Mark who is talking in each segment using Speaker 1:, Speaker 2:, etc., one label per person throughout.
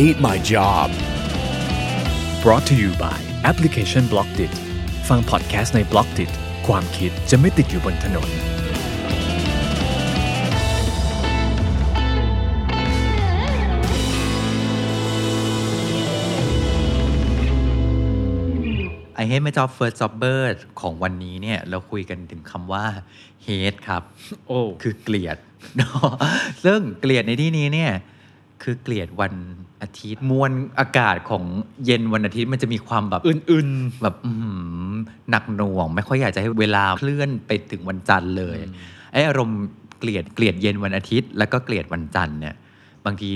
Speaker 1: hate my job.
Speaker 2: brought to you by Application Blockdit ฟังพอดแคสต์ใน Blockdit ความคิดจะไม่ติดอยู่บนถนน
Speaker 3: I Hate My Job First Jobber ของวันนี้เนี่ยเราคุยกันถึงคำว่า hate ครับ
Speaker 4: โอ้
Speaker 3: คือเกลียด ซึ่งเกลียดในที่นี้เนี่ยคือเกลียดวัน อาทิตย์ มวลอากาศของเย็นวันอาทิตย์มันจะมีความแบบ
Speaker 4: อื่น
Speaker 3: แบบอื้อหือหนักหน่วง ไม่ค่อยอยากจะให้เวลาเคลื่อนไปถึงวันจันทร์เลยไออารมณ์เกลียดเกลียดเย็นวันอาทิตย์ แล้วก็เกลียดวันจันทร์เนี่ยบางที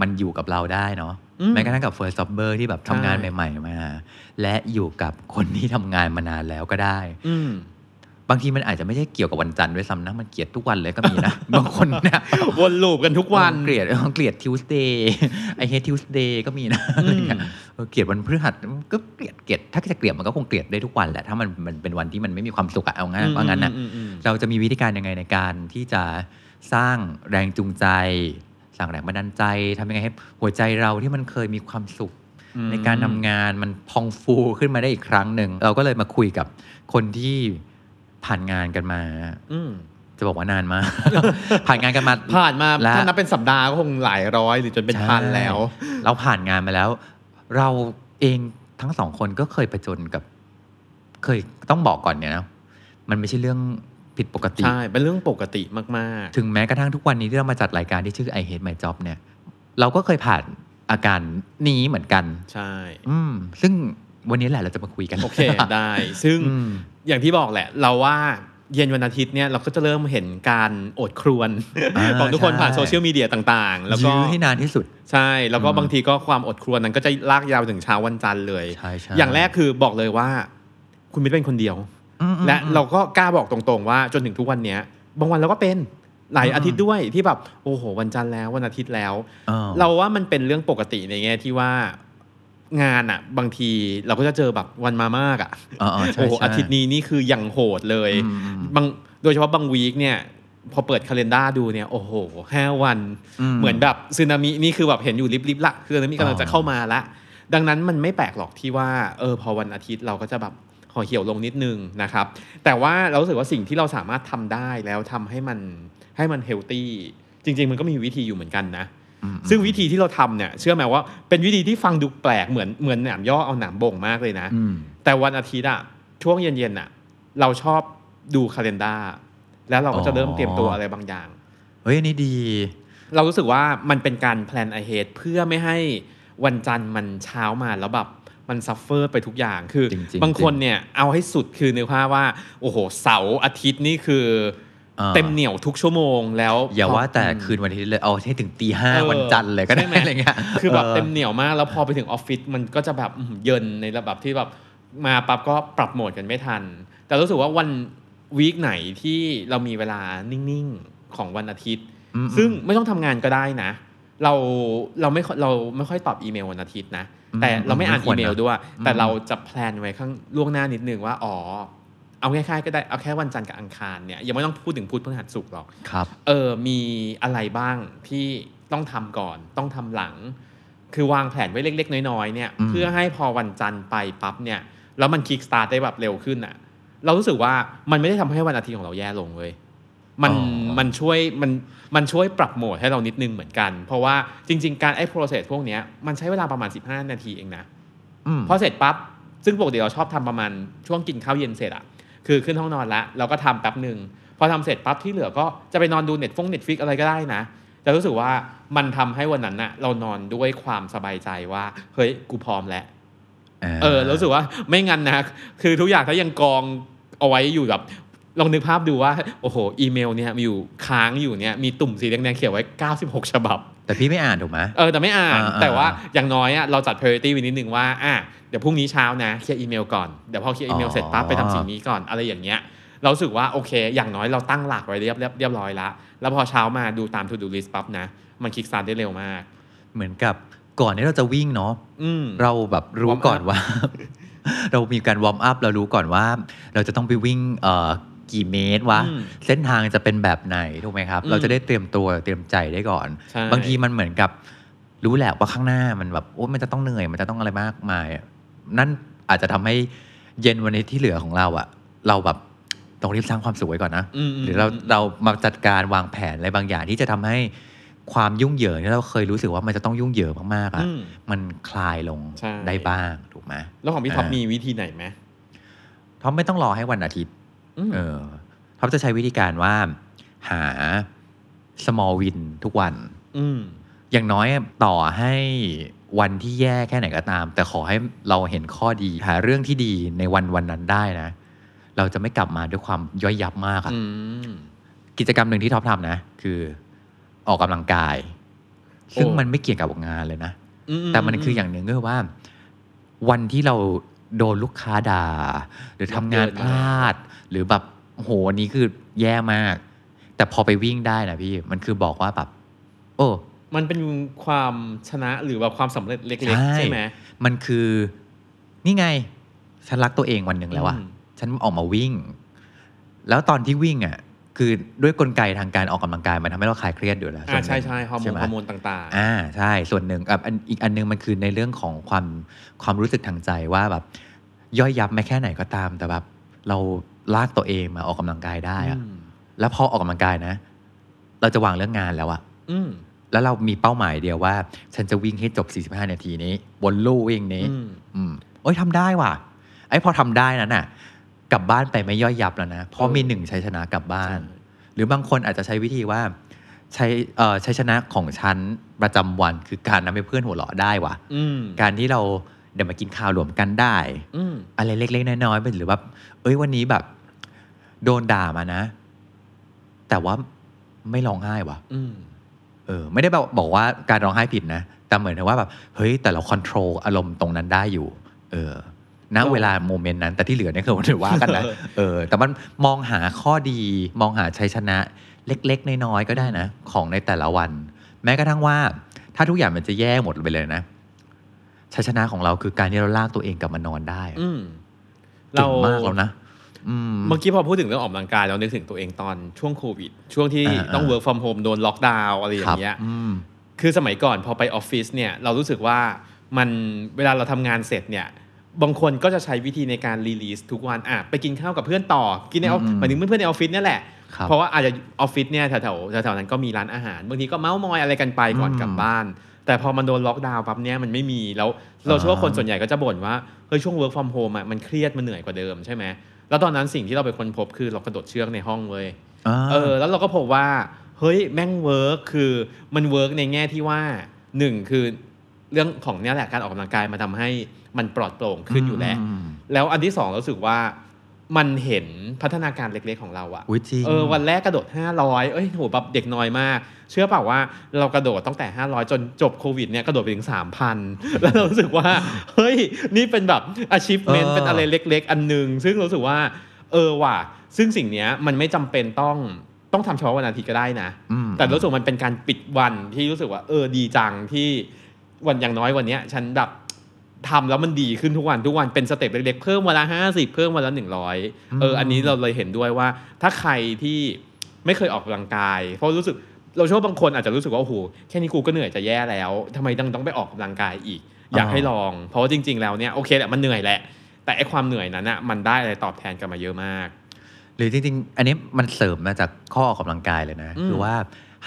Speaker 3: มันอยู่กับเราได้เนาะแม้กระทั่งกับ First Jobber ที่แบบทำงานใหม่ ๆ มา และอยู่กับคนที่ทำงานมานานแล้วก็ได้
Speaker 4: ๆอืม
Speaker 3: บางทีมันอาจจะไม่ใช่เกี่ยวกับวันจันทร์ด้วยซ้ำนะ มันเกลียดทุกวันเลยก็มีนะ บางคนเนี่ย
Speaker 4: วน loop กันทุกวัน
Speaker 3: เกลียดเกลียด Tuesday I hate Tuesday ก็มีนะอะไรเงี้ยเออเกลียดวันพฤหัสก็เกลียดเกลียดถ้าจะเกลียดมันก็คงเกลียดได้ทุกวันแหละถ้ามันมันเป็นวันที่มันไม่มีความสุขอะเอางั้น
Speaker 4: อืม
Speaker 3: ว่างั้นนะ
Speaker 4: อืมอืมอืม
Speaker 3: เราจะมีวิธีการยังไงในการที่จะสร้างแรงจูงใจสร้างแรงบันดาลใจทำยังไงให้หัวใจเราที่มันเคยมีความสุขในการทำงานมันพองฟูขึ้นมาได้อีกครั้งหนึ่ง เราก็เลยมาคุยกับคนที่ ผ่านงานกันมา
Speaker 4: อืม
Speaker 3: จะบอกว่านานมากผ่านงานกันมา
Speaker 4: ผ่านมา
Speaker 3: และ
Speaker 4: ถ้านับเป็นสัปดาห์ก็คงหลายร้อยหรือจนเป็นพันแล้ว
Speaker 3: ใช่เราผ่านงานมาแล้ว เราเองทั้งสองคนก็เคยประจนกับ เคยต้องบอกก่อนเนี่ยนะมันไม่ใช่เรื่องผิดปกติ
Speaker 4: ใช่เป็นเรื่องปกติมาก
Speaker 3: ถึงแม้กระทั่งทุกวันนี้ที่เรามาจัดรายการที่ชื่อ I Hate My Job เนี่ย เราก็เคยผ่านอาการนี้เหมือนกัน
Speaker 4: ๆใช่
Speaker 3: อืมซึ่ง วันนี้แหละเราจะมาคุยกัน
Speaker 4: โอเคได้ ซึ่ง
Speaker 3: อืม
Speaker 4: อย่างที่บอกแหละ เราว่าเย็นวันอาทิตย์เนี่ยเราก็จะเริ่มเห็นการอดครวน
Speaker 3: อ่า
Speaker 4: ของทุกคน
Speaker 3: ใช่
Speaker 4: ผ่านโซเชียลมีเดียต่างๆ แล้วก็
Speaker 3: ยื้อให้นานที่สุด
Speaker 4: ใช่ แล้วก็บางทีก็ความอดครวนนั้นก็จะลากยาวถึงเช้าวันจันทร์เลย
Speaker 3: ใช่ใช่
Speaker 4: อย่างแรกคือบอกเลยว่า คุณไม่ได้เป็นคนเดียว
Speaker 3: อืมอืม
Speaker 4: และเราก็กล้าบอกตรงๆว่าจนถึงทุกวันเนี้ยบางวันเราก็เป็นหลายอาทิตย์ด้วยที่แบบโอ้โหวันจันทร์แล้ววันอาทิตย์แล้ว
Speaker 3: อ้าว
Speaker 4: เราว่ามันเป็นเรื่องปกติในแง่ที่ว่า งานอะบางทีเราก็จะเจอแบบวันมามากอะ
Speaker 3: อ๋ออ๋อใช่
Speaker 4: โอ้โห
Speaker 3: ใช่
Speaker 4: อาทิตย์นี้นี่คืออย่างโหดเลย
Speaker 3: อืมอืม
Speaker 4: บางโดยเฉพาะบางวีคเนี่ยพอเปิดคาล endar ดูเนี่ย โอ้โหห้าวัน
Speaker 3: อืม
Speaker 4: เหมือนแบบซึนามินี่คือแบบเห็นอยู่ริบๆละคือซึนามิกำลังจะเข้ามาละ ดังนั้นมันไม่แปลกหรอกที่ว่าเออพอวันอาทิตย์เราก็จะแบบห่อเหี่ยวลงนิดนึงนะครับ แต่ว่าเรารู้สึกว่าสิ่งที่เราสามารถทำได้แล้วทำให้มันให้มันเฮลตี้จริง ๆ มันก็มีวิธีอยู่เหมือนกันนะ
Speaker 3: อืม
Speaker 4: ซึ่งวิธีที่เราทำเนี่ยเชื่อไหมว่าเป็นวิธีที่ฟังดูแปลกเหมือนเหมือนหนามย่อเอาหนามบ่งมากเลยนะ
Speaker 3: อืม
Speaker 4: แต่วันอาทิตย์อะช่วงเย็นๆอะเราชอบดูคาล endar แล้วเราก็จะเริ่มเตรียมตัวอะไรบางอย่าง
Speaker 3: เฮ้ยอันนี่ดี
Speaker 4: เรารู้สึกว่ามันเป็นการแพลน ahead เพื่อไม่ให้วันจันทร์มันเช้ามาแล้วแบบมัน suffer ไปทุกอย่างคือ
Speaker 3: จริงๆ
Speaker 4: บางคนเนี่ยเอาให้สุดคือนึกภาพว่า โอ้โหเสาร์อาทิตย์นี่คืออา เต็มเหนียวทุกชั่วโมงแล้ว
Speaker 3: อย่าว่าแต่
Speaker 4: อืม
Speaker 3: คืนวันอาทิตย์เลยเอาให้ถึงตีห้า
Speaker 4: เออ
Speaker 3: วันจันทร์เลยก็ได้
Speaker 4: ใช่ไหม
Speaker 3: อะไรเงี้ย
Speaker 4: คือแบบ
Speaker 3: ออ
Speaker 4: เต็มเหนียวมากแล้วพอไปถึงออฟฟิศมันก็จะแบบอื้อหือเยินในระดับที่แบบมาปั๊บก็ปรับโหมดกันไม่ทัน แต่รู้สึกว่าวันวีคไหนที่เรามีเวลานิ่งๆของวันอาทิตย์
Speaker 3: อืม
Speaker 4: ซึ่งไม่ต้องทำงานก็ได้นะ เราเราไม่ค่อยเราไม่ค่อยตอบอีเมลวันอาทิตย์นะ
Speaker 3: อืม
Speaker 4: แต่เราไม่อ่าน
Speaker 3: ไม่คว
Speaker 4: อี
Speaker 3: รนะ
Speaker 4: เมลด้วย
Speaker 3: อืม
Speaker 4: แต่เราจะแพลนไว้ข้างล่วงหน้านิดนึงว่าอ๋อ เอาแค่ๆก็ได้เอาแค่วันจันทร์กับอังคารเนี่ยยังไม่ต้องพูดถึงพุธพฤหัสศุกร์หรอก
Speaker 3: ครับ
Speaker 4: เออมีอะไรบ้างที่ต้องทำก่อน ต้องทำหลัง คือวางแผนไว้เล็ก ๆ น้อยๆเนี่ย
Speaker 3: อืม
Speaker 4: เพื่อให้พอวันจันทร์ไปปั๊บเนี่ยแล้วมัน kick start ได้แบบเร็วขึ้นอะ เรารู้สึกว่ามันไม่ได้ทำให้วันอาทิตย์ของเราแย่ลงเลยมัน
Speaker 3: อ๋อ
Speaker 4: มันช่วยมันมันช่วยปรับโหมดให้เรานิดนึงเหมือนกัน เพราะว่าจริง ๆ การไอ้ process พวกเนี้ยมันใช้เวลาประมาณ 15 นาทีเองนะ
Speaker 3: อืม
Speaker 4: พอเสร็จปั๊บซึ่งปกติเราชอบทำประมาณช่วงกินข้าวเย็นเสร็จอะ คือขึ้นห้องนอนแล้วเราก็ทำแป๊บหนึ่งพอทำเสร็จปั๊บที่เหลือก็จะไปนอนดูเน็ตฟง Netflix อะไรก็ได้นะแต่รู้สึกว่ามันทำให้วันนั้นน่ะเรานอนด้วยความสบายใจว่า เฮ้ยกูพร้อมแล้วเออรู้สึกว่าไม่งั้นนะ คือทุกอย่างถ้ายังกองเอาไว้อยู่แบบ ลองนึกภาพดูว่า โอ้โห อีเมลเนี่ยมีอยู่ค้างอยู่เนี่ยมีตุ่มสีแดงๆเขียนไว้ 96 ฉบับ
Speaker 3: แต่พี่ไม่อ่านถูกไหม
Speaker 4: เออแต่ไม่อ่าน
Speaker 3: อ่า
Speaker 4: แต่ว่า
Speaker 3: อ่า
Speaker 4: อย่างน้อยอะเราจัด priority ไว้นิดนึงว่าอะเดี๋ยวพรุ่งนี้เช้านะเคลียร์อีเมลก่อนเดี๋ยวพอเคลียร์อีเมล
Speaker 3: อ๋อ
Speaker 4: เสร็จปั๊บไปทำสิ่งนี้ก่อนอะไรอย่างเงี้ยเรารู้สึกว่าโอเค อย่างน้อยเราตั้งหลักไว้เรียบเรียบเรียบร้อยละแล้วพอเช้ามาดูตาม to do list ปั๊บนะ มัน kick start ได้เร็วมาก
Speaker 3: เหมือนกับก่อนที่เราจะวิ่งเนาะ
Speaker 4: อืม
Speaker 3: เราแบบรู้
Speaker 4: Warm up
Speaker 3: ก่อนว่า เรามีการ warm up เรารู้ก่อนว่า เราจะต้องไปวิ่งเอ่อ กี่เมตรวะ
Speaker 4: อืม
Speaker 3: เส้นทางจะเป็นแบบไหนถูกไหมครับ
Speaker 4: อืม
Speaker 3: เราจะได้เตรียมตัวเตรียมใจได้ก่อน
Speaker 4: ใช่
Speaker 3: บางทีมันเหมือนกับรู้แหละว่าข้างหน้ามันแบบโอ้มันจะต้องเหนื่อยมันจะต้องอะไรมากมายอะนั่นอาจจะทำให้เย็นวันนี้ที่เหลือของเราอะเราแบบต้องรีบสร้างความสุขไว้ก่อนนะ
Speaker 4: อืมม
Speaker 3: หรือเราเรามาจัดการวางแผนอะไรบางอย่างที่จะทำให้ความยุ่งเหยิงที่เราเคยรู้สึกว่ามันจะต้องยุ่งเหยิงมากๆอะ
Speaker 4: อืม
Speaker 3: มันคลายลง
Speaker 4: ใช่
Speaker 3: ได้บ้างถูกไหม
Speaker 4: แล้วของพี่ท็อปมีวิธีไหนไหม
Speaker 3: ท็อปไม่ต้องรอให้วันอาทิตย์
Speaker 4: อืม
Speaker 3: เออท็อปจะใช้วิธีการว่าหา small win ทุกวัน
Speaker 4: อืม
Speaker 3: อย่างน้อยต่อให้วันที่แย่แค่ไหนก็ตาม แต่ขอให้เราเห็นข้อดี หาเรื่องที่ดีในวันวันนั้นได้นะ เราจะไม่กลับมาด้วยความย่อยยับมากอะ
Speaker 4: อืม
Speaker 3: กิจกรรมหนึ่งที่ท็อปทำนะ คือออกกำลังกาย ซึ่ง
Speaker 4: โอ้
Speaker 3: มันไม่เกี่ยวกับงานเลยนะ
Speaker 4: อื
Speaker 3: แต่มันคืออย่างหนึ่งก็คือว่า วันที่เรา โดนลูกค้าด่า หรือทำงานพลาด หรือแบบโหวันนี้คือแย่มาก แต่พอไปวิ่งได้นะพี่มันคือบอกว่าแบบโอ้
Speaker 4: มันเป็นความชนะหรือแบบความสำเร็จเล็ก
Speaker 3: ใช่
Speaker 4: ๆใช่ไหม
Speaker 3: มันคือนี่ไงฉันรักตัวเองวันหนึ่งแล้วอะ
Speaker 4: อืม
Speaker 3: ฉันออกมาวิ่ง แล้วตอนที่วิ่งอะ คือด้วยกลไกทางการออกกำลังกายมันทำให้เราคลายเครียดอยู่แล้วส่
Speaker 4: อ่า
Speaker 3: วนหนึ่ง
Speaker 4: ใช่ใช่ฮอร์โมน
Speaker 3: ไห
Speaker 4: ฮอร์โมนต่าง
Speaker 3: อ่าใช่ส่วนหนึ่งกับอันอีกอันหนึงมันคือในเรื่องของความความรู้สึกทางใจว่าแบบย่อยยับไม่แค่ไหนก็ตาม แต่แบบเราลากตัวเองมาออกกำลังกายได้
Speaker 4: ๆ
Speaker 3: อะ
Speaker 4: อืม
Speaker 3: แล้วพอออกกำลังกายนะ เราจะวางเรื่องงานแล้วอะ
Speaker 4: อืม
Speaker 3: แล้วเรามีเป้าหมายเดียวว่า ฉันจะวิ่งให้จบ 45 นาทีนี้ บนลู่วิ่งนี้
Speaker 4: อืม
Speaker 3: อืมโอ้ยทำได้ว่ะไอ้พอทำได้นั้นน่ะ กลับบ้านไปไม่ย่อยยับแล้วนะ เพราะมีหนึ่งชัยชนะกลับบ้าน
Speaker 4: ใช่
Speaker 3: หรือบางคนอาจจะใช้วิธีว่าใช้เอ่อชัยชนะของฉันประจำวันคือการทำให้เพื่อนหัวเราะได้ว่ะ
Speaker 4: อืม
Speaker 3: การที่เราเดี๋ยวมากินข้าวรวมกันได้
Speaker 4: อืม
Speaker 3: อะไรเล็ก ๆ น้อยๆเป็นหรือว่า เอ้ยวันนี้แบบ โดนด่ามานะ แต่ว่าไม่ร้องไห้ว่ะ
Speaker 4: อืม
Speaker 3: เออ ไม่ได้บอกบอกว่าการร้องไห้ผิดนะ แต่เหมือนกับว่าแบบเฮ้ยแต่เราควบคุมอารมณ์ตรงนั้นได้อยู่ เออ ณ
Speaker 4: ก็
Speaker 3: เวลาโมเมนต์นั้น แต่ที่เหลือเนี่ยคือถือว่ากันนะเออแต่มันมองหาข้อดีมองหาชัยชนะเล็กๆ น้อยๆก็ได้นะ ของในแต่ละวัน แม้กระทั่งว่า ถ้าทุกอย่างมันจะแย่หมดไปเลยนะชัยชนะของเราคือการที่เราลากตัวเองกลับมานอนได้อะ
Speaker 4: อืม
Speaker 3: เก่งมากแล้วนะอืม
Speaker 4: เมื่อกี้พอพูดถึงเรื่องออกกำลังกายเรานึกถึงตัวเองตอนช่วงโควิด ช่วงที่
Speaker 3: อ่า
Speaker 4: ต้อง
Speaker 3: อ่า
Speaker 4: work from home โดนล็อกดาวน์อะไรอย่างเงี้ย
Speaker 3: ครับอืม
Speaker 4: คือสมัยก่อนพอไปออฟฟิศเนี่ยเรารู้สึกว่ามันเวลาเราทำงานเสร็จเนี่ย บางคนก็จะใช้วิธีในการ release ทุกวันอะไปกินข้าวกับเพื่อนต่อ กินในออฟ
Speaker 3: อืม
Speaker 4: หมายถึงเพื่อนๆในออฟฟิศเนี่ยแหละ
Speaker 3: ครับ
Speaker 4: เพราะว่าอาจจะออฟฟิศเนี่ยแถวๆแถวๆนั้นก็มีร้านอาหาร บางทีก็เมาส์มอยอะไรกันไปก่อน
Speaker 3: อืม
Speaker 4: กลับบ้าน แต่พอมันโดนล็อกดาวน์ปั๊บเนี่ยมันไม่มีแล้วเราเชื่อว่าคนส่วนใหญ่ก็จะบ่นว่าเฮ้ยช่วง work from home อะมันเครียดมันเหนื่อยกว่าเดิมใช่ไหมแล้วตอนนั้นสิ่งที่เราไปค้นพบคือเรากระโดดเชือกในห้องเว้ย
Speaker 3: อ่า
Speaker 4: เออ แล้วเราก็พบว่าเฮ้ยแม่ง work คือมัน work ในแง่ที่ว่าหนึ่งคือ เรื่องของเนี้ยแหละการออกกำลังกายมาทำให้มันปลอดโปร่งขึ้นอยู่แล้ว
Speaker 3: ม
Speaker 4: แล้วอันที่สองรู้สึกว่ามันเห็นพัฒนาการเล็กๆของเราอะ
Speaker 3: อุ๊ยจริง
Speaker 4: เออวันแรกกระโดด 500 เอ้ยโหแบบเด็กน้อยมาก เชื่อเปล่าว่าเรากระโดดตั้งแต่ 500 จนจบโควิดเนี่ยกระโดดไปถึง 3,000 แล้วเรารู้สึกว่า เฮ้ย นี่เป็นแบบ achievement
Speaker 3: เออ
Speaker 4: เป็นอะไรเล็ก ๆ อันหนึง ซึ่งรู้สึกว่า เออว่ะ ซึ่งสิ่งเนี้ยมันไม่จำเป็นต้องต้องทำเฉพาะวันอาทิตย์ก็ได้นะ
Speaker 3: อืม
Speaker 4: แต่รู้สึกมันเป็นการปิดวันที่รู้สึกว่า เออดีจังที่ วันอย่างน้อยวันเนี้ยฉันแบบทำแล้วมันดีขึ้นทุกวันทุกวันเป็น step เล็กๆ เพิ่มวันละห้าสิบเพิ่มวันละหนึ่งร้อยเอออันนี้เราเลยเห็นด้วยว่า ถ้าใครที่ไม่เคยออกกำลังกาย เพราะรู้สึกเราเชื่อว่าบางคนอาจจะรู้สึกว่าโอ้โหแค่นี้กูก็เหนื่อยจะแย่แล้วทำไมต้องต้องไปออกกำลังกายอีก อยากให้ลอง เพราะว่าจริง ๆ แล้วเนี่ยโอเคแหละมันเหนื่อยแหละ แต่ไอ้ความเหนื่อยนั้นอะมันได้อะไรตอบแทนกลันมาเยอะมาก
Speaker 3: หรือจริง ๆ อันนี้มันเสริมมาจากข้อออกกำลังกายเลยนะ
Speaker 4: อืม
Speaker 3: คือว่า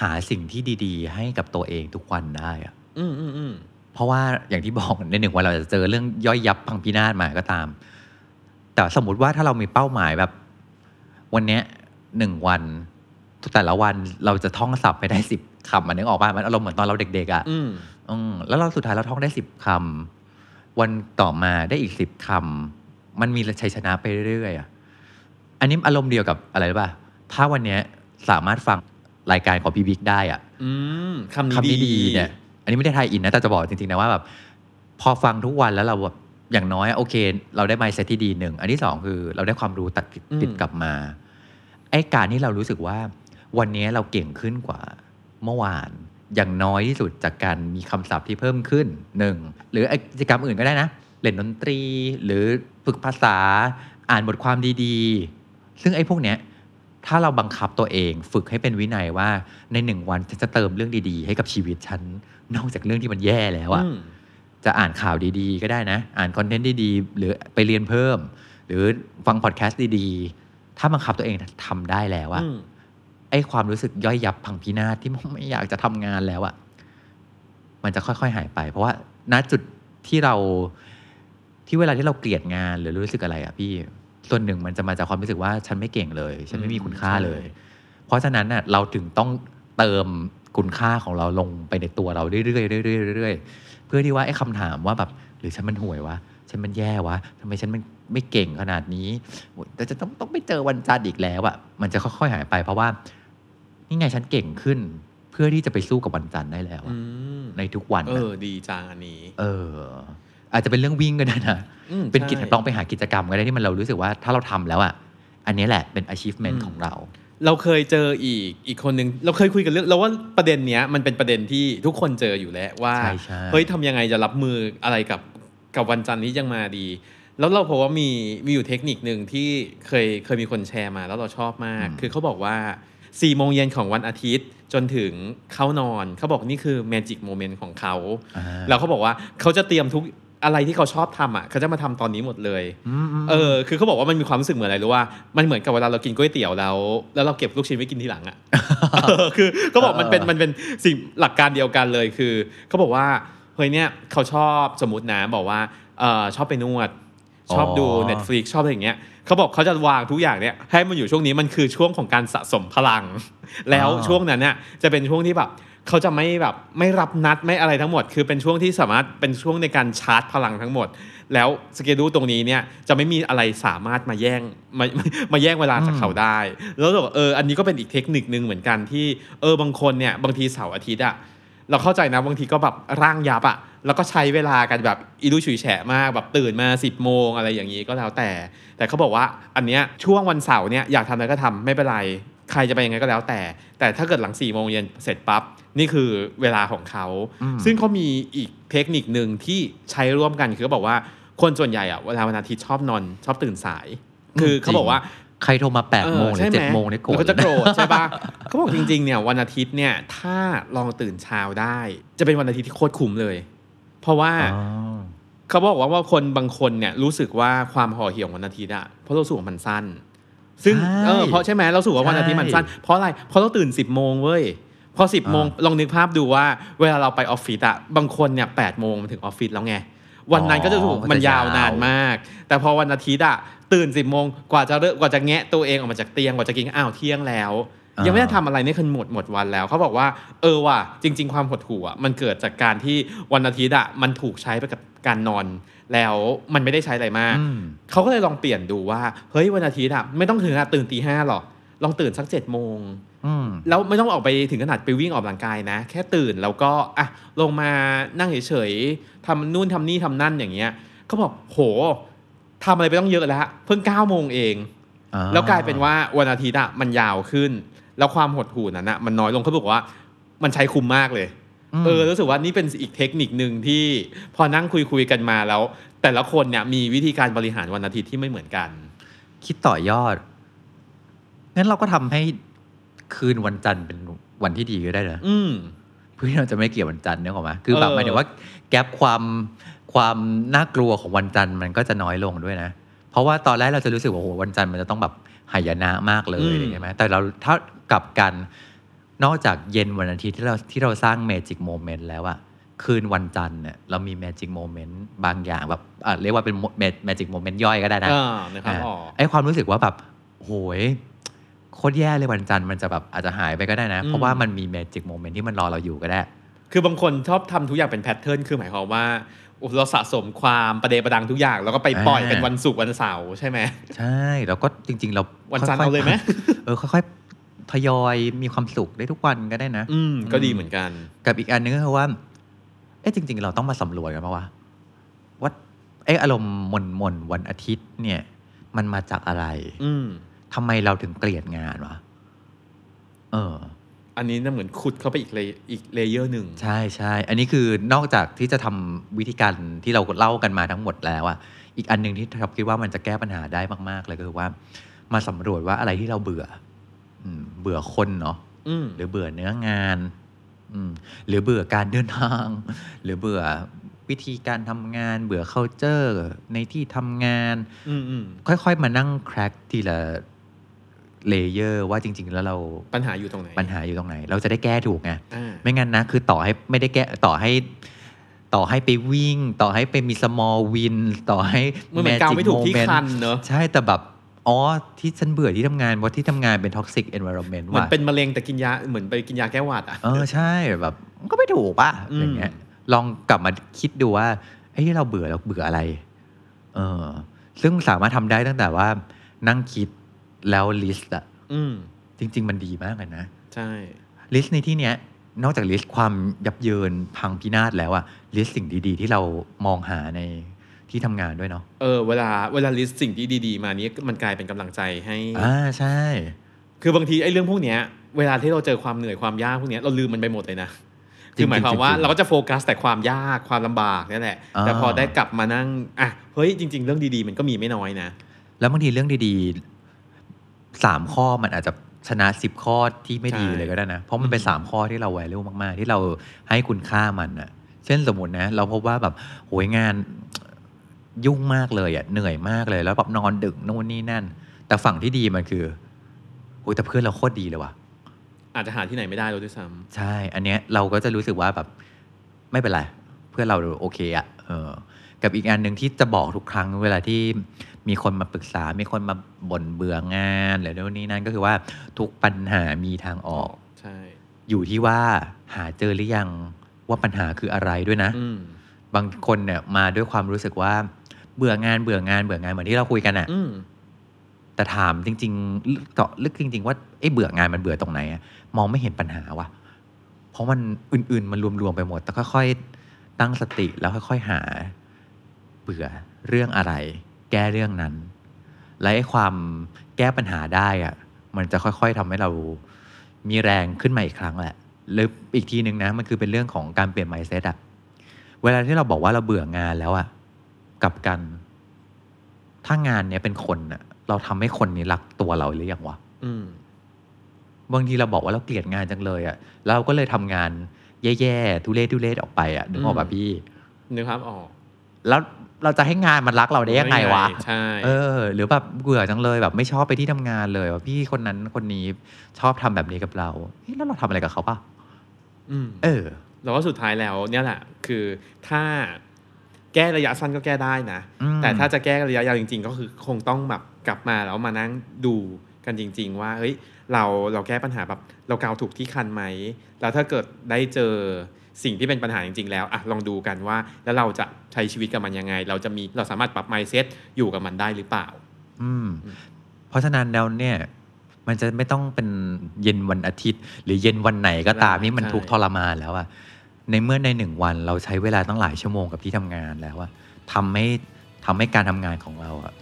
Speaker 3: หาสิ่งที่ดี ๆ ให้กับตัวเองทุกวันได้อะ
Speaker 4: อืมอืมอืม
Speaker 3: เพราะว่าอย่างที่บอกในหนึ่งวันเราจะเจอเรื่องย่อยยับพังพินาศมาก็ตาม แต่สมมุติว่าถ้าเรามีเป้าหมายแบบ วันเนี้ยหนึ่งวัน แต่ละวันเราจะท่องศัพท์ไปได้สิบคำมันนึกออกป่ะมันอารมณ์เหมือนตอนเราเด็กๆอะ่ะ
Speaker 4: อืม
Speaker 3: อืมแล้วเราสุดท้ายเราท่องได้สิบคำวันต่อมาได้อีกสิบคำมันมีชัยชนะไปเรื่อยๆอะไออันนี้อารมณ์เดียวกับอะไรรู้ป่ะถ้าวันเนี้ยสามารถฟังรายการของพี่บิ๊กได้อะ
Speaker 4: อืมคำนี้
Speaker 3: คำนี้ดีเนี่ย อันนี้ไม่ได้ไทยอินนะแต่จะบอกจริงๆนะว่าแบบพอฟังทุกวันแล้วเราแบบอย่างน้อยโอเค เราได้ไมซ์เซตที่ดีหนึ่งอันที่สองคือเราได้ความรู้ตัดติดกลับมา ไอ้การที่เรารู้สึกว่า วันนี้เราเก่งขึ้นกว่าเมื่อวาน อย่างน้อยที่สุดจากการมีคำศัพท์ที่เพิ่มขึ้นหนึ่งหรือกิจกรรมอื่นก็ได้นะเล่นดนตรี หรือฝึกภาษาอ่านบทความดีๆ ซึ่งไอ้พวกเนี้ยถ้าเราบังคับตัวเองฝึกให้เป็นวินัยว่าในหนึ่งวันฉันจะเติมเรื่องดีๆ ให้กับชีวิตฉัน นอกจากเรื่องที่มันแย่แล้วอะ
Speaker 4: อืม
Speaker 3: จะอ่านข่าวดีๆ ก็ได้นะ อ่านคอนเทนต์ดีๆ หรือไปเรียนเพิ่ม หรือฟังพอดแคสต์ดีๆ ถ้าบังคับตัวเองทำได้แล้วอะ
Speaker 4: อืม
Speaker 3: ไอ้ความรู้สึกย่อยยับพังพินาศที่ไม่อยากจะทำงานแล้วอะมันจะค่อยๆหายไป เพราะว่าณจุดที่เราที่เวลาที่เราเกลียดงานหรือรู้สึกอะไรอะพี่ส่วนหนึ่งมันจะมาจากความรู้สึกว่าฉันไม่เก่งเลย ฉันไม่มีคุณค่าเลย เพราะฉะนั้นน่ะเราถึงต้องเติม คุณค่าของเราลงไปในตัวเราเรื่อยๆเรื่อยๆเรื่อยๆเพื่อที่ว่าไอ้คำถามว่าแบบหรือฉันมันห่วยวะฉันมันแย่วะทำไมฉันมันไม่เก่งขนาดนี้โอ๊ยแต่จะต้องต้องไปเจอวันจันทร์อีกแล้วอะมันจะค่อยๆหายไป เพราะว่านี่ไงฉันเก่งขึ้น เพื่อที่จะไปสู้กับวันจันทร์ได้แล้วอะ
Speaker 4: อืม
Speaker 3: ในทุกวัน
Speaker 4: เอ
Speaker 3: น่ะ
Speaker 4: อดีจังอันนี้
Speaker 3: เออ อาจจะเป็นเรื่องวิ่งก็ได้นะ
Speaker 4: อืม
Speaker 3: เป็นกิจ
Speaker 4: ใช่
Speaker 3: ต้องไปหากิจกรรมก็ได้ที่มันเรารู้สึกว่าถ้าเราทำแล้วอะอันนี้แหละเป็น achievement
Speaker 4: อืม
Speaker 3: ของเรา
Speaker 4: เราเคยเจออีกอีกคนหนึ่งเราเคยคุยกันเรื่องเราว่าประเด็นเนี้ยมันเป็นประเด็นที่ทุกคนเจออยู่แล้วว่า
Speaker 3: ใช่ใช่
Speaker 4: เฮ้ยทำยังไงจะรับมืออะไรกับกับวันจันทร์นี้ยังมาดี แล้วเราพบว่ามีมีอยู่เทคนิคหนึ่งที่เคยเคยมีคนแชร์มาแล้วเราชอบมาก คือเขาบอกว่า4ี่โมงเย็นของวันอาทิตย์จนถึงเข้านอน เขาบอกนี่คือ magic moment ของเขา
Speaker 3: อ่า
Speaker 4: แล้วเขาบอกว่าเขาจะเตรียมทุก อะไรที่เขาชอบทำอะเขาจะมาทำตอนนี้หมดเลยเออคือเขาบอกว่ามันมีความรู้สึกเหมือนอะไรรู้ว่ามันเหมือนกับเวลาเรากินก๋วยเตี๋ยวแล้วแล้วเราเก็บลูกชิ้นไว้กินทีหลังอะเออคือเขาบอกมันเป็นมันเป็นสิ่งหลักการเดียวกันเลยคือเขาบอกว่าเฮ้ยเนี่ยเขาชอบสมมตินะบอกว่าเออชอบไปนวด ชอบดู
Speaker 3: อ๋อ
Speaker 4: Netflix ชอบอะไรอย่างเงี้ยเขาบอกเขาจะวางทุกอย่างเนี่ยให้มันอยู่ช่วงนี้มันคือช่วงของการสะสมพลัง แล้วช่วงนั้นเนี่ยจะเป็นช่วงที่แบบ เขาจะไม่แบบไม่รับนัดไม่อะไรทั้งหมด คือเป็นช่วงที่สามารถเป็นช่วงในการชาร์จพลังทั้งหมด แล้วสเกดูตรงนี้เนี่ยจะไม่มีอะไรสามารถมาแย่งมามาแย่งเวลาจากเขาได้ แล้วบอกเอออันนี้ก็เป็นอีกเทคนิคนึงเหมือนกันที่เออบางคนเนี่ยบางทีเสาร์อาทิตย์อะเราเข้าใจนะบางทีก็แบบร่างยับอะแล้วก็ใช้เวลากันแบบอีดูฉุยแฉะมากแบบตื่นมา 10บโมงอะไรอย่างนี้ก็แล้วแต่ แต่เขาบอกว่าอันเนี้ยช่วงวันเสาร์เนี่ยอยากทำอะไรก็ทำไม่เป็นไร ใครจะไปยังไงก็แล้วแต่ แต่ถ้าเกิดหลัง4ี่โมงเย็นเสร็จปั๊บนี่คือเวลาของเขา
Speaker 3: อืม
Speaker 4: ซึ่งเขามีอีกเทคนิคหนึ่งที่ใช้ร่วมกันคือเขาบอกว่าคนส่วนใหญ่อะเวลาวันอาทิตย์ชอบนอนชอบตื่นสาย คือเขาบอกว่า
Speaker 3: ใครโทรมาแปดโมงหรือ
Speaker 4: ใช่ไเจ็
Speaker 3: ดโมงเนี่ยโกรธ
Speaker 4: เราก็จะโกรธใช่ปะเขาบอกจริงๆเนี่ยวันอาทิตย์เนี่ยถ้าลองตื่นเช้าได้ จะเป็นวันอาทิตย์ที่โคตรคุ้มเลย เพราะว่า
Speaker 3: อ๋อ
Speaker 4: เขาบอกว่าว่าคนบางคนเนี่ยรู้สึกว่าความห่อเหี่ยวของวันอาทิตย์อะเพราะเราสูงมันสั้น ซึ่ง
Speaker 3: ใช่
Speaker 4: เออเพราะใช่ไหมเราสูกว่าวันอาทิตย์มันสั้น เพราะอะไรเพราะเราตื่น10บโมงเว้ยพอ10บโมง
Speaker 3: อ่า
Speaker 4: ลองนึกภาพดูว่าเวลาเราไปออฟฟิศอะบางคนเนี่ยแปดโมงมาถึงออฟฟิศแล้วไง วันนั้นก็จะรู้สึกมันยาวนานมาก แต่พอวันอาทิตย์อะตื่น10บโมงกว่าจะเริ่มกว่าจะแงะตัวเองออกมาจากเตียงกว่าจะกินอ้าวเที่ยงแล้ว
Speaker 3: อ่ายั
Speaker 4: ยังไม่ได้ทำอะไรนี่คือหมดหมดวันแล้วเขาบอกว่า เออว่ะจริง ๆ ความหดหู่อะมันเกิดจากการที่วันอาทิตย์อะมันถูกใช้ไปกับการนอน แล้วมันไม่ได้ใช้อะไรมาก
Speaker 3: อืม
Speaker 4: เขาก็เลยลองเปลี่ยนดูว่า เฮ้ยวันอาทิตย์อะไม่ต้องถึงขนาดตื่นตีห้าหรอกลองตื่นสักเจ็ดโมง
Speaker 3: อืม
Speaker 4: แล้วไม่ต้องออกไปถึงขนาดไปวิ่งออกกำลังกายนะ แค่ตื่นแล้วก็อะลงมานั่งเฉยๆทำนู่นทำนี่ทำนั่นอย่างเงี้ยเขาบอกโหทำอะไรไปต้องเยอะแล้วเพิ่งเก้าโมงเอง
Speaker 3: อ่
Speaker 4: แล้วกลายเป็นว่าวันอาทิตย์อะมันยาวขึ้น แล้วความหดหู่นั้นอะมันน้อยลงเขาบอกว่า มันใช้คุ้มมากเลย
Speaker 3: ม
Speaker 4: เออรู้สึกว่านี่เป็นอีกเทคนิคหนึ่งที่พอนั่งคุยคุยๆกันมาแล้ว แต่ละคนเนี่ยมีวิธีการบริหารวันอาทิตย์ที่ไม่เหมือนกัน
Speaker 3: คิดต่อยอดงั้นเราก็ทำให้คืนวันจันทร์เป็นวันที่ดีก็ได้นะ
Speaker 4: อืม
Speaker 3: เพื่อที่เราจะไม่เกลียดวันจันทร์เนี่ยหรอกไหมคือแบบ
Speaker 4: เออ
Speaker 3: หมายถึงว่า gap ความความน่ากลัวของวันจันทร์มันก็จะน้อยลงด้วยนะ เพราะว่าตอนแรกเราจะรู้สึกว่าโอ้โหวันจันทร์มันจะต้องแบบหายนะมากเลย
Speaker 4: อืม
Speaker 3: อะไรอย่างเงี้ยไหมแต่เราถ้ากลับกัน นอกจากเย็นวันอาทิตย์ที่เราที่เราสร้าง magic moment แล้วอะคืนวันจันทร์เนี่ยเรามี magic moment บางอย่างแบบอะเรียกว่าเป็นmagic moment ย่อยก็ได้นะ
Speaker 4: อ่านะครับอ๋อ
Speaker 3: ไอ้ความรู้สึกว่าแบบโหยโคตรแย่เลยวันจันทร์มันจะแบบอาจจะหายไปก็ได้นะ
Speaker 4: อืม
Speaker 3: เพราะว่ามันมี magic moment ที่มันรอเราอยู่ก็ได้
Speaker 4: คือบางคนชอบทำทุกอย่างเป็น pattern คือหมายความว่าเราสะสมความประเดประดังทุกอย่าง แล้วก็ไปปล่อย
Speaker 3: อ่า
Speaker 4: เป็นวันศุกร์วันเสาร์ใช่ไหม
Speaker 3: ใช่แล้วก็จริง ๆ เรา
Speaker 4: วันจันทร์
Speaker 3: ค่ๆ
Speaker 4: เอาเลยไหม
Speaker 3: เออค่อยๆ ทยอยมีความสุขได้ทุกวันก็ได้นะ
Speaker 4: อืม ก็ดีเหมือนกัน
Speaker 3: กับอีกอันนึงก็คือว่า เอ๊ะจริง ๆ เราต้องมาสำรวจกันปะวะว่าเอ๊ะอารมณ์หม่นหม่นๆวันอาทิตย์ เนี่ย มันมาจากอะไร
Speaker 4: อืม
Speaker 3: ทำไมเราถึงเกลียดงานวะเออ
Speaker 4: อันนี้น่าเหมือนขุดเข้าไปอีกเลอีก layer หนึ่ง
Speaker 3: ใช่ใช่อันนี้คือนอกจากที่จะทำวิธีการที่เราเล่ากันมาทั้งหมดแล้วอะอีกอันหนึ่งที่ท็อปคิดว่ามันจะแก้ปัญหาได้มาก ๆ เลยก็คือว่า มาสำรวจว่าอะไรที่เราเบื่ออืม เบื่อคนเนาะ
Speaker 4: อืม
Speaker 3: หรือเบื่อเนื้องานอืมหรือเบื่อการเดินทาง หรือเบื่อวิธีการทำงาน เบื่อ culture ในที่ทำงาน
Speaker 4: อืมอืม
Speaker 3: ค่อยๆ มานั่งแคร็กทีละเลเยอร์ว่าจริง ๆ แล้วเรา
Speaker 4: ปัญหาอยู่ตรงไหน
Speaker 3: ปัญหาอยู่ตรงไหน เราจะได้แก้ถูกไง
Speaker 4: อ่า
Speaker 3: ไม่งั้นนะ คือต่อให้ไม่ได้แก้ต่อให้ ต่อให้ไปวิ่ง ต่อให้ไปมี small win ต่อให้
Speaker 4: มันเหมือนกาวไม่ถูกที่
Speaker 3: moment
Speaker 4: คันเนอะ
Speaker 3: ใช่แต่แบบ อ๋อที่ฉันเบื่อที่ทำงานเพราะที่ทำงานเป็น toxic environment
Speaker 4: เหมือน
Speaker 3: ว่ะ
Speaker 4: เป็นมะเร็งแต่กินยาเหมือนไปกินยาแก้หวัดอะ
Speaker 3: เออใช่แบบมันก็ไม่ถูกป่ะ
Speaker 4: อืม
Speaker 3: อย่างเงี้ยลองกลับมาคิดดูว่าไอ้ที่เราเบื่อเราเบื่ออะไร เออ ซึ่งสามารถทำได้ตั้งแต่ว่า นั่งคิดแล้ว list อะ
Speaker 4: อืม
Speaker 3: จริง ๆ มันดีมากเลยนะ
Speaker 4: ใช่
Speaker 3: list ในที่เนี้ยนอกจาก list ความยับเยินพังพินาศแล้วอะ list สิ่งดี ๆ ที่เรามองหาใน ที่ทำงานด้วยเนาะ
Speaker 4: เออเวลาเวลา list สิ่งที่ดีๆ มานี้มันกลายเป็นกำลังใจให้
Speaker 3: อ่าใช่
Speaker 4: คือบางทีไอ้เรื่องพวกเนี้ยเวลาที่เราเจอความเหนื่อยความยากพวกเนี้ยเราลืมมันไปหมดเลยนะ
Speaker 3: จริงๆ
Speaker 4: คือหมายความว่า
Speaker 3: จริงๆ
Speaker 4: เราก็จะโฟกัสแต่ความยากความลำบากนี่แหละ
Speaker 3: อ่า
Speaker 4: แต่พอได้กลับมานั่งอะเฮ้ยจริง ๆ เรื่องดีๆ มันก็มีไม่น้อยนะ
Speaker 3: แล้วบางทีเรื่องดีๆสามข้อมันอาจจะชนะสิบข้อที่ไม่ดี
Speaker 4: ใช่
Speaker 3: เลยก็ได้นะ เพราะมันเป็น
Speaker 4: อืม
Speaker 3: สามข้อที่เรา value มาก ๆ ที่เราให้คุณค่ามันอะเช่นสมมตินะ เราพบว่าแบบโหยงาน ยุ่งมากเลยอะเหนื่อยมากเลย แล้วแบบนอนดึกนู่นนี่นั่น แต่ฝั่งที่ดีมันคือโอ้ยแต่เพื่อนเราโคตรดีเลยว่ะ
Speaker 4: อาจจะหาที่ไหนไม่ได้เลยด้วยซ้
Speaker 3: ใช่ อันเนี้ยเราก็จะรู้สึกว่าแบบไม่เป็นไร เพื่อนเราโอเคอะเออกับอีกอันหนึ่งที่จะบอกทุกครั้งเวลาที่มีคนมาปรึกษา มีคนมาบ่นเบื่องานหรือโน่นนี่นั่นก็คือว่าทุกปัญหามีทางออกำ
Speaker 4: ใช่
Speaker 3: อยู่ที่ว่าหาเจอหรือยังว่าปัญหาคืออะไรด้วยนะ
Speaker 4: อืม
Speaker 3: บางคนเนี่ยมาด้วยความรู้สึกว่า เบื่องานเบื่องานเบื่องานเหมือนที่เราคุยกันอะ
Speaker 4: อืม
Speaker 3: แต่ถามจริงๆเจาะลึกจริง ๆ ว่าไอ้เบื่องานมันเบื่อตรงไหนอะมองไม่เห็นปัญหาว่ะเพราะมันอื่น ๆ มันรวมๆไปหมด แต่ค่อยๆตั้งสติแล้วค่อยๆหา เบื่อเรื่องอะไร แก้เรื่องนั้น และไอ้ความแก้ปัญหาได้อะมันจะค่อย ๆทำให้เรามีแรงขึ้นมาอีกครั้งแหละหรืออีกทีหนึ่งนะมันคือเป็นเรื่องของการเปลี่ยน mindset อะเวลาที่เราบอกว่าเราเบื่องานแล้วอะ กลับกัน ถ้างานเนี้ยเป็นคนอะเราทำให้คนนี้รักตัวเราหรือยังวะ
Speaker 4: อืม
Speaker 3: บางทีเราบอกว่าเราเกลียดงานจังเลยอะแล้วเราก็เลยทำงานแย่ๆทุเรศทุเรศออกไปอะนึกออกป่ะ
Speaker 4: อืม
Speaker 3: พี่
Speaker 4: นึกภาพออก
Speaker 3: แล้วเราจะให้งานมันรักเราได้ยังไงวะ
Speaker 4: ใช่
Speaker 3: เออ หรือแบบเบื่อจังเลยแบบไม่ชอบไปที่ทำงานเลยว่าพี่คนนั้นคนนี้ชอบทำแบบนี้กับเราเฮ้ยแล้วเราทำอะไรกับเขาป่ะ
Speaker 4: อืม
Speaker 3: เออ
Speaker 4: แล้วก็สุดท้ายแล้ว เนี่ยแหละคือถ้า แก้ระยะสั้นก็แก้ได้นะ
Speaker 3: อืม
Speaker 4: แต่ถ้าจะแก้ระยะยาวจริง ๆ ก็คือคงต้องแบบกลับมาแล้วมานั่งดูกันจริง ๆ ว่าเฮ้ยเราเราแก้ปัญหาแบบเรากาวถูกที่คันไหมแล้วถ้าเกิดได้เจอสิ่งที่เป็นปัญหาจริง ๆ แล้วอะลองดูกันว่าแล้วเราจะใช้ชีวิตกับมันยังไง เราจะมีเราสามารถปรับ mindset อยู่กับมันได้หรือเปล่า
Speaker 3: อืม เพราะฉะนั้นแล้วเนี่ยมันจะไม่ต้องเป็นเย็นวันอาทิตย์ หรือเย็นวันไหนก็ตาม
Speaker 4: ใช่
Speaker 3: นี่มันทุกข์ทรมานแล้วอะ ในเมื่อในหนึ่งวันเราใช้เวลาตั้งหลายชั่วโมงกับที่ทำงานแล้วอะทำให้ทำให้การทำงานของเราอะ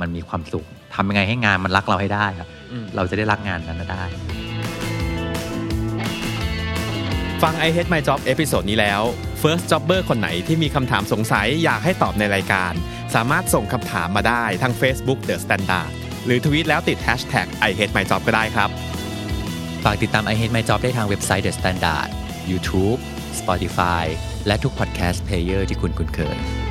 Speaker 3: มันมีความสุขทำยังไงให้งานมันรักเราให้ได้อะ
Speaker 4: อืม
Speaker 3: เราจะได้รักงานนั้นได้
Speaker 4: ฟัง I Hate My Job episode นี้แล้ว First Jobber คนไหนที่มีคำถามสงสัยอยากให้ตอบในรายการ สามารถส่งคำถามมาได้ทาง Facebook The Standard หรือทวีตแล้วติด Hashtag I Hate My Job ก็ได้ครับ
Speaker 3: ฝากติดตาม I Hate My Job ได้ทางเว็บไซต์ The Standard YouTube Spotify และทุก podcast player ที่คุณคุ้นเคย